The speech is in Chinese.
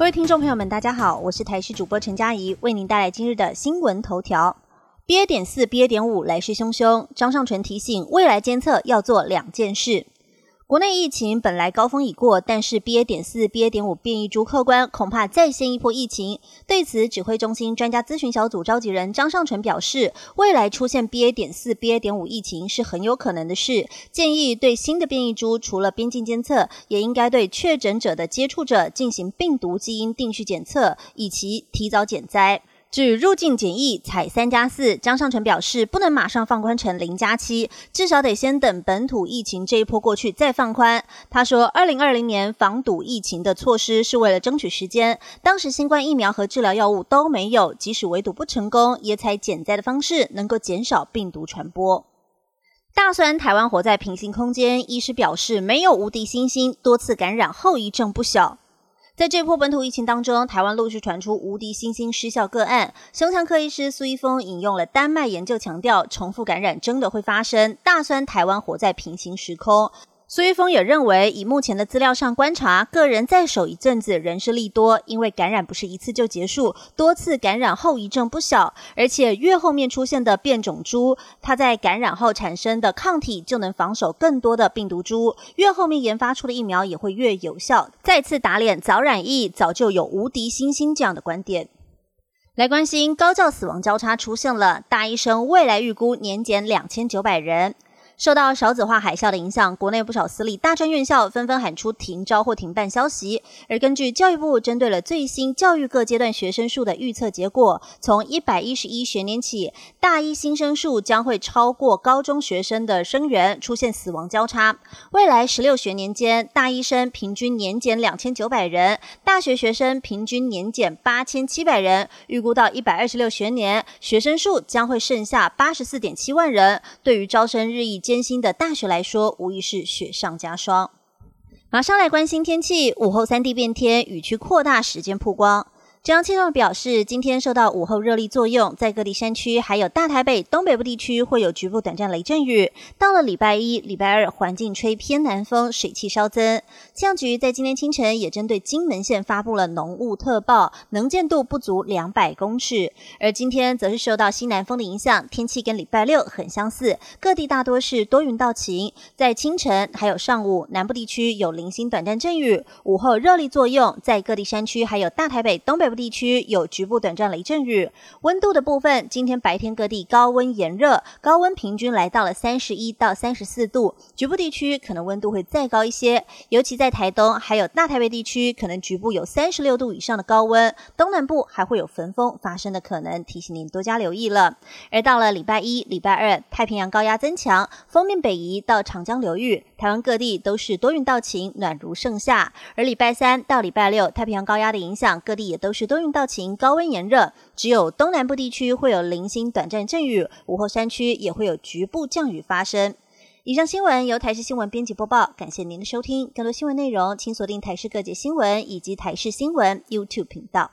各位听众朋友们，大家好，我是台视主播陈佳怡，为您带来今日的新闻头条。BA. 点四、BA. 点五来势汹汹，张尚淳提醒，未来监测要做两件事。国内疫情本来高峰已过，但是 BA. 点四、BA. 点五变异株客观，恐怕再现一波疫情。对此，指挥中心专家咨询小组召集人张尚淳表示，未来出现 BA. 点四、BA. 点五疫情是很有可能的事。建议对新的变异株，除了边境监测，也应该对确诊者的接触者进行病毒基因定序检测，以及提早减灾。至于入境检疫采三加四，张尚淳表示不能马上放宽成零加七，至少得先等本土疫情这一波过去再放宽。他说，二零二零年防堵疫情的措施是为了争取时间，当时新冠疫苗和治疗药物都没有，即使围堵不成功，也采减灾的方式，能够减少病毒传播。大酸台湾活在平行空间，医师表示没有无敌星星，多次感染后遗症不小。在这波本土疫情当中，台湾陆续传出无敌星星失效个案。胸腔科医师苏一峰引用了丹麦研究，强调重复感染真的会发生。大酸台湾活在平行时空。苏一峰也认为，以目前的资料上观察，个人在守一阵子仍是利多，因为感染不是一次就结束，多次感染后遗症不小，而且越后面出现的变种株，它在感染后产生的抗体就能防守更多的病毒株，越后面研发出的疫苗也会越有效。再次打脸早染疫早就有无敌星星这样的观点，来关心高教死亡交叉出现了，大医生未来预估年减两千九百人。受到少子化海啸的影响，国内不少私立大专院校纷纷喊出停招或停办消息。而根据教育部针对了最新教育各阶段学生数的预测结果，从一百一十一学年起，大一新生数将会超过高中学生的生源，出现死亡交叉。未来十六学年间，大一生平均年减两千九百人，大学学生平均年减八千七百人。预估到一百二十六学年，学生数将会剩下八十四点七万人。对于招生日益艰辛的大学来说，无疑是雪上加霜。马上来关心天气，午后三地变天，雨区扩大时间曝光。中央气象表示，今天受到午后热力作用，在各地山区还有大台北东北部地区会有局部短暂雷阵雨。到了礼拜一、礼拜二，环境吹偏南风，水汽稍增。气象局在今天清晨也针对金门县发布了浓雾特报，能见度不足两百公尺。而今天则是受到西南风的影响，天气跟礼拜六很相似，各地大多是多云到晴。在清晨还有上午，南部地区有零星短暂阵雨。午后热力作用，在各地山区还有大台北东北。部地区有局部短暂雷阵雨。温度的部分，今天白天各地高温炎热，高温平均来到了三十一到三十四度，局部地区可能温度会再高一些。尤其在台东还有大台北地区，可能局部有三十六度以上的高温。东南部还会有焚风发生的可能，提醒您多加留意了。而到了礼拜一、礼拜二，太平洋高压增强，锋面北移到长江流域，台湾各地都是多云到晴，暖如盛夏。而礼拜三到礼拜六，太平洋高压的影响，各地也都是。是多云到晴，高温炎热，只有东南部地区会有零星短暂阵雨，午后山区也会有局部降雨发生。以上新闻由台视新闻编辑播报，感谢您的收听。更多新闻内容，请锁定台视各界新闻以及台视新闻 YouTube 频道。